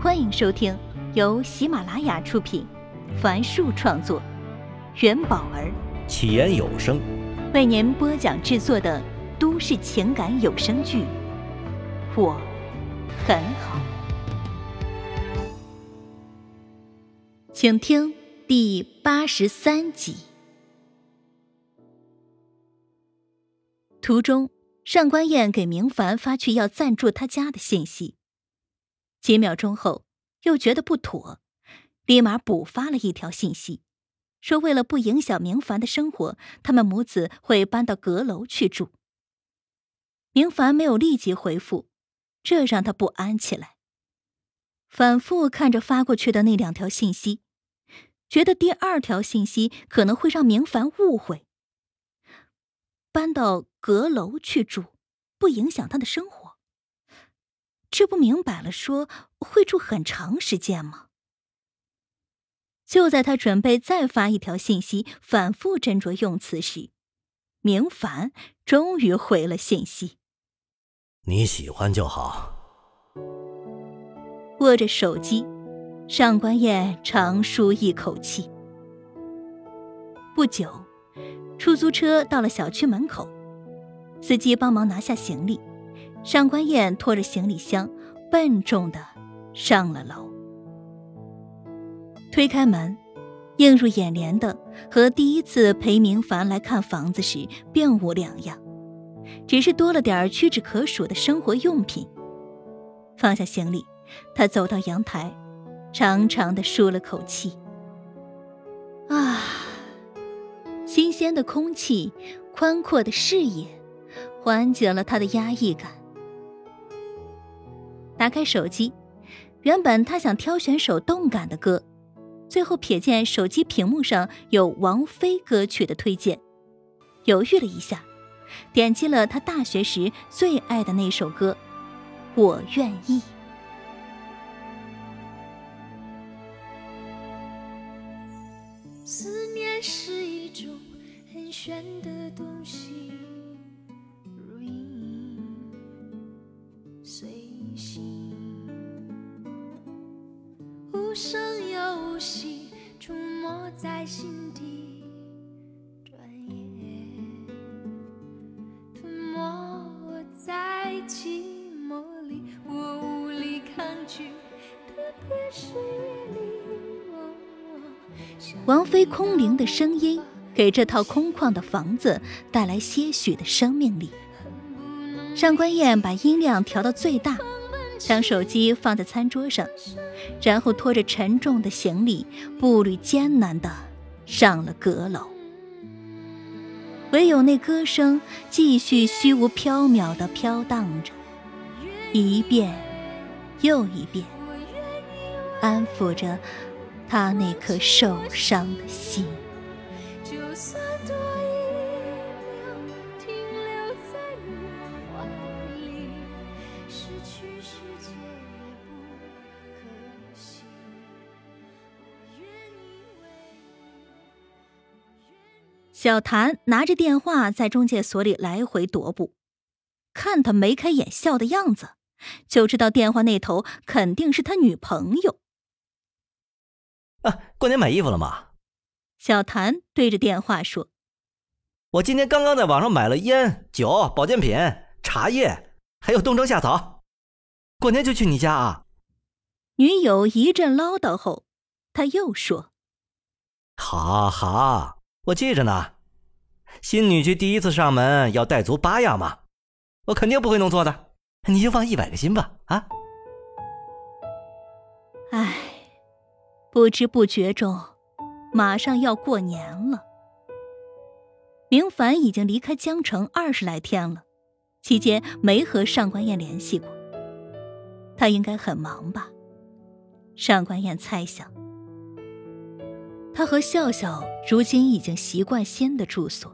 欢迎收听由喜马拉雅出品，凡树创作，元宝儿起言有声为您播讲制作的都市情感有声剧《我很好》，请听第八十三集。途中，上官燕给明凡发去要暂住他家的信息。几秒钟后，又觉得不妥，立马补发了一条信息，说为了不影响明凡的生活，他们母子会搬到阁楼去住。明凡没有立即回复，这让他不安起来。反复看着发过去的那两条信息，觉得第二条信息可能会让明凡误会。搬到阁楼去住，不影响他的生活。这不明摆了说会住很长时间吗？就在他准备再发一条信息，反复斟酌用词时，明凡终于回了信息：“你喜欢就好。”握着手机，上官燕长舒一口气。不久，出租车到了小区门口，司机帮忙拿下行李。上官燕拖着行李箱，笨重的上了楼。推开门，映入眼帘的和第一次陪明凡来看房子时并无两样，只是多了点屈指可数的生活用品。放下行李，他走到阳台，长长的舒了口气。啊，新鲜的空气，宽阔的视野，缓解了他的压抑感。打开手机，原本他想挑选首动感的歌，最后瞥见手机屏幕上有王菲歌曲的推荐，犹豫了一下，点击了他大学时最爱的那首歌《我愿意》。思念是一种很玄在心底，转眼吞没在寂寞里，我无力抗拒。特别是夜里，王菲空灵的声音给这套空旷的房子带来些许的生命力。上官燕把音量调到最大。将手机放在餐桌上，然后拖着沉重的行李，步履艰难的上了阁楼。唯有那歌声继续虚无缥缈的飘荡着，一遍又一遍，安抚着他那颗受伤的心。小谭拿着电话在中介所里来回踱步，看他眉开眼笑的样子，就知道电话那头肯定是他女朋友。啊，过年买衣服了吗？小谭对着电话说：“我今天刚刚在网上买了烟酒、保健品、茶叶，还有冬虫夏草，过年就去你家啊。”女友一阵唠叨后，他又说：“好好。”我记着呢，新女婿第一次上门要带足八样嘛，我肯定不会弄错的，你就放一百个心吧啊！唉，不知不觉中，马上要过年了。明凡已经离开江城二十来天了，期间没和上官燕联系过，他应该很忙吧？上官燕猜想。他和笑笑如今已经习惯新的住所。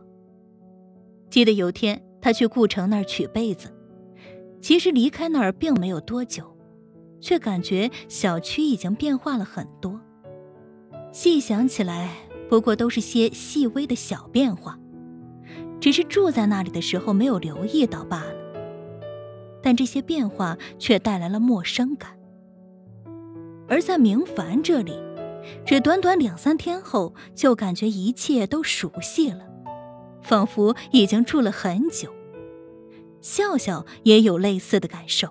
记得有天他去顾城那儿取被子，其实离开那儿并没有多久，却感觉小区已经变化了很多。细想起来，不过都是些细微的小变化，只是住在那里的时候没有留意到罢了。但这些变化却带来了陌生感。而在明凡这里，只短短两三天后，就感觉一切都熟悉了，仿佛已经住了很久。笑笑也有类似的感受。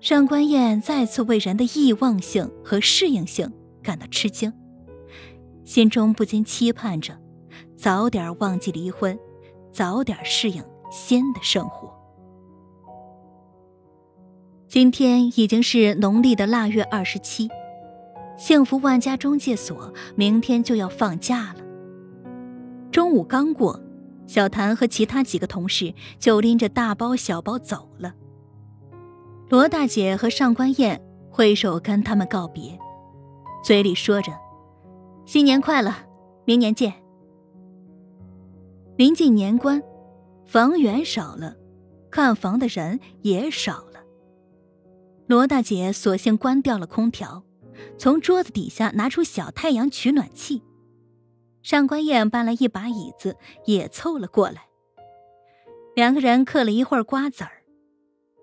上官燕再次为人的易忘性和适应性感到吃惊，心中不禁期盼着，早点忘记离婚，早点适应新的生活。今天已经是农历的腊月二十七，幸福万家中介所明天就要放假了。中午刚过。小谭和其他几个同事就拎着大包小包走了。罗大姐和上官燕挥手跟他们告别，嘴里说着：“新年快乐，明年见。”临近年关，房源少了，看房的人也少了。罗大姐索性关掉了空调，从桌子底下拿出小太阳取暖器。上官燕搬了一把椅子，也凑了过来。两个人嗑了一会儿瓜子儿，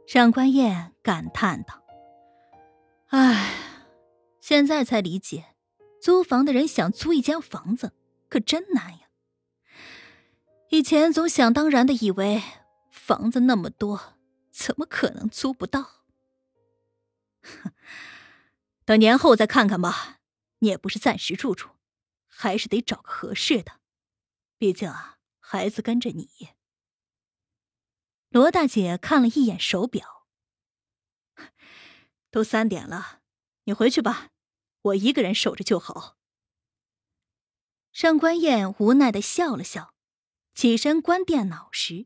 上官燕感叹道：“唉，现在才理解，租房的人想租一间房子可真难呀。以前总想当然的以为，房子那么多，怎么可能租不到？哼 等年后再看看吧。你也不是暂时住住。”还是得找个合适的，毕竟啊，孩子跟着你。罗大姐看了一眼手表，都三点了，你回去吧，我一个人守着就好。上官燕无奈的笑了笑，起身关电脑时，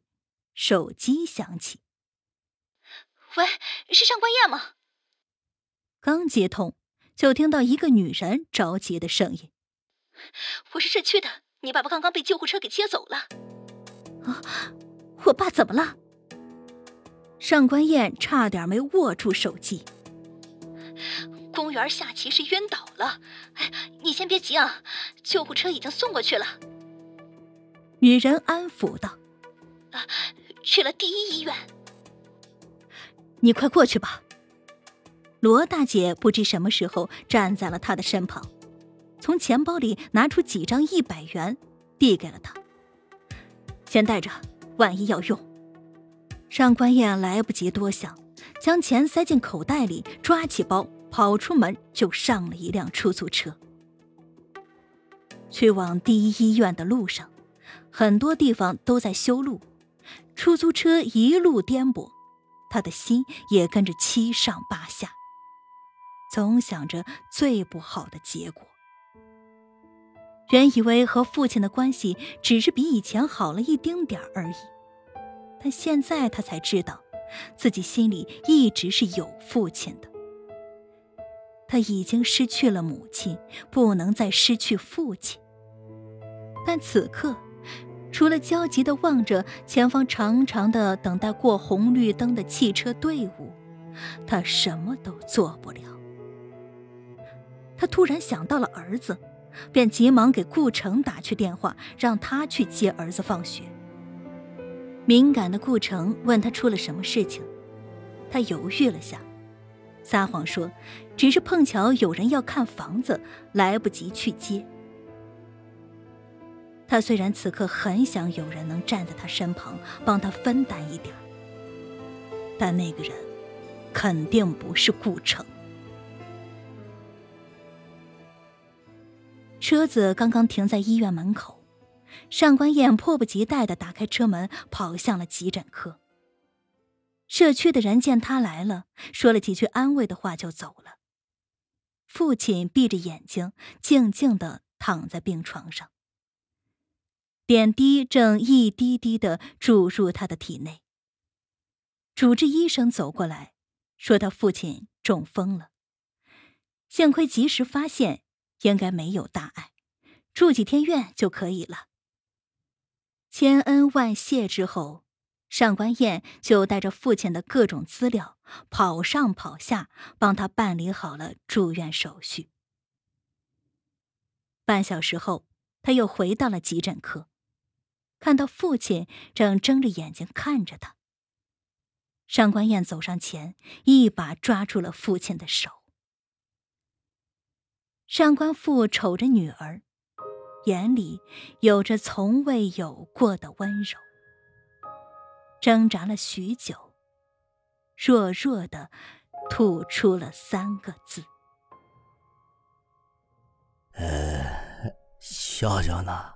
手机响起。喂，是上官燕吗？刚接通，就听到一个女人着急的声音。我是社区的，你爸爸刚刚被救护车给接走了。啊，我爸怎么了？上官燕差点没握住手机。公园下棋时晕倒了。哎，你先别急啊，救护车已经送过去了。女人安抚道：“啊，去了第一医院。你快过去吧。”罗大姐不知什么时候站在了他的身旁。从钱包里拿出几张一百元，递给了他。先带着，万一要用。上官燕来不及多想，将钱塞进口袋里，抓起包跑出门，就上了一辆出租车。去往第一医院的路上，很多地方都在修路，出租车一路颠簸，他的心也跟着七上八下，总想着最不好的结果。原以为和父亲的关系只是比以前好了一丁点而已，但现在他才知道，自己心里一直是有父亲的。他已经失去了母亲，不能再失去父亲。但此刻，除了焦急地望着前方长长的等待过红绿灯的汽车队伍，他什么都做不了。他突然想到了儿子。便急忙给顾城打去电话，让他去接儿子放学。敏感的顾城问他出了什么事情，他犹豫了下，撒谎说只是碰巧有人要看房子，来不及去接。他虽然此刻很想有人能站在他身旁帮他分担一点，但那个人肯定不是顾城。车子刚刚停在医院门口，上官燕迫不及待的打开车门，跑向了急诊科。社区的人见他来了，说了几句安慰的话就走了。父亲闭着眼睛，静静的躺在病床上，点滴正一滴滴的注入他的体内。主治医生走过来，说他父亲中风了，幸亏及时发现。应该没有大碍，住几天院就可以了。千恩万谢之后，上官燕就带着父亲的各种资料跑上跑下，帮他办理好了住院手续。半小时后，他又回到了急诊科，看到父亲正睁着眼睛看着他。上官燕走上前，一把抓住了父亲的手。上官父瞅着女儿，眼里有着从未有过的温柔。挣扎了许久，弱弱的吐出了三个字：“呃，笑笑呢？”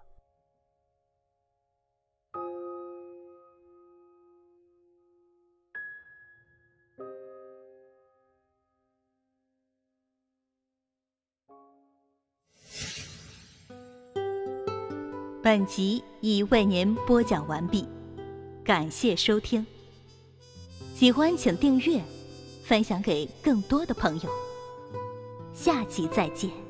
本集已为您播讲完毕，感谢收听。喜欢请订阅，分享给更多的朋友。下集再见。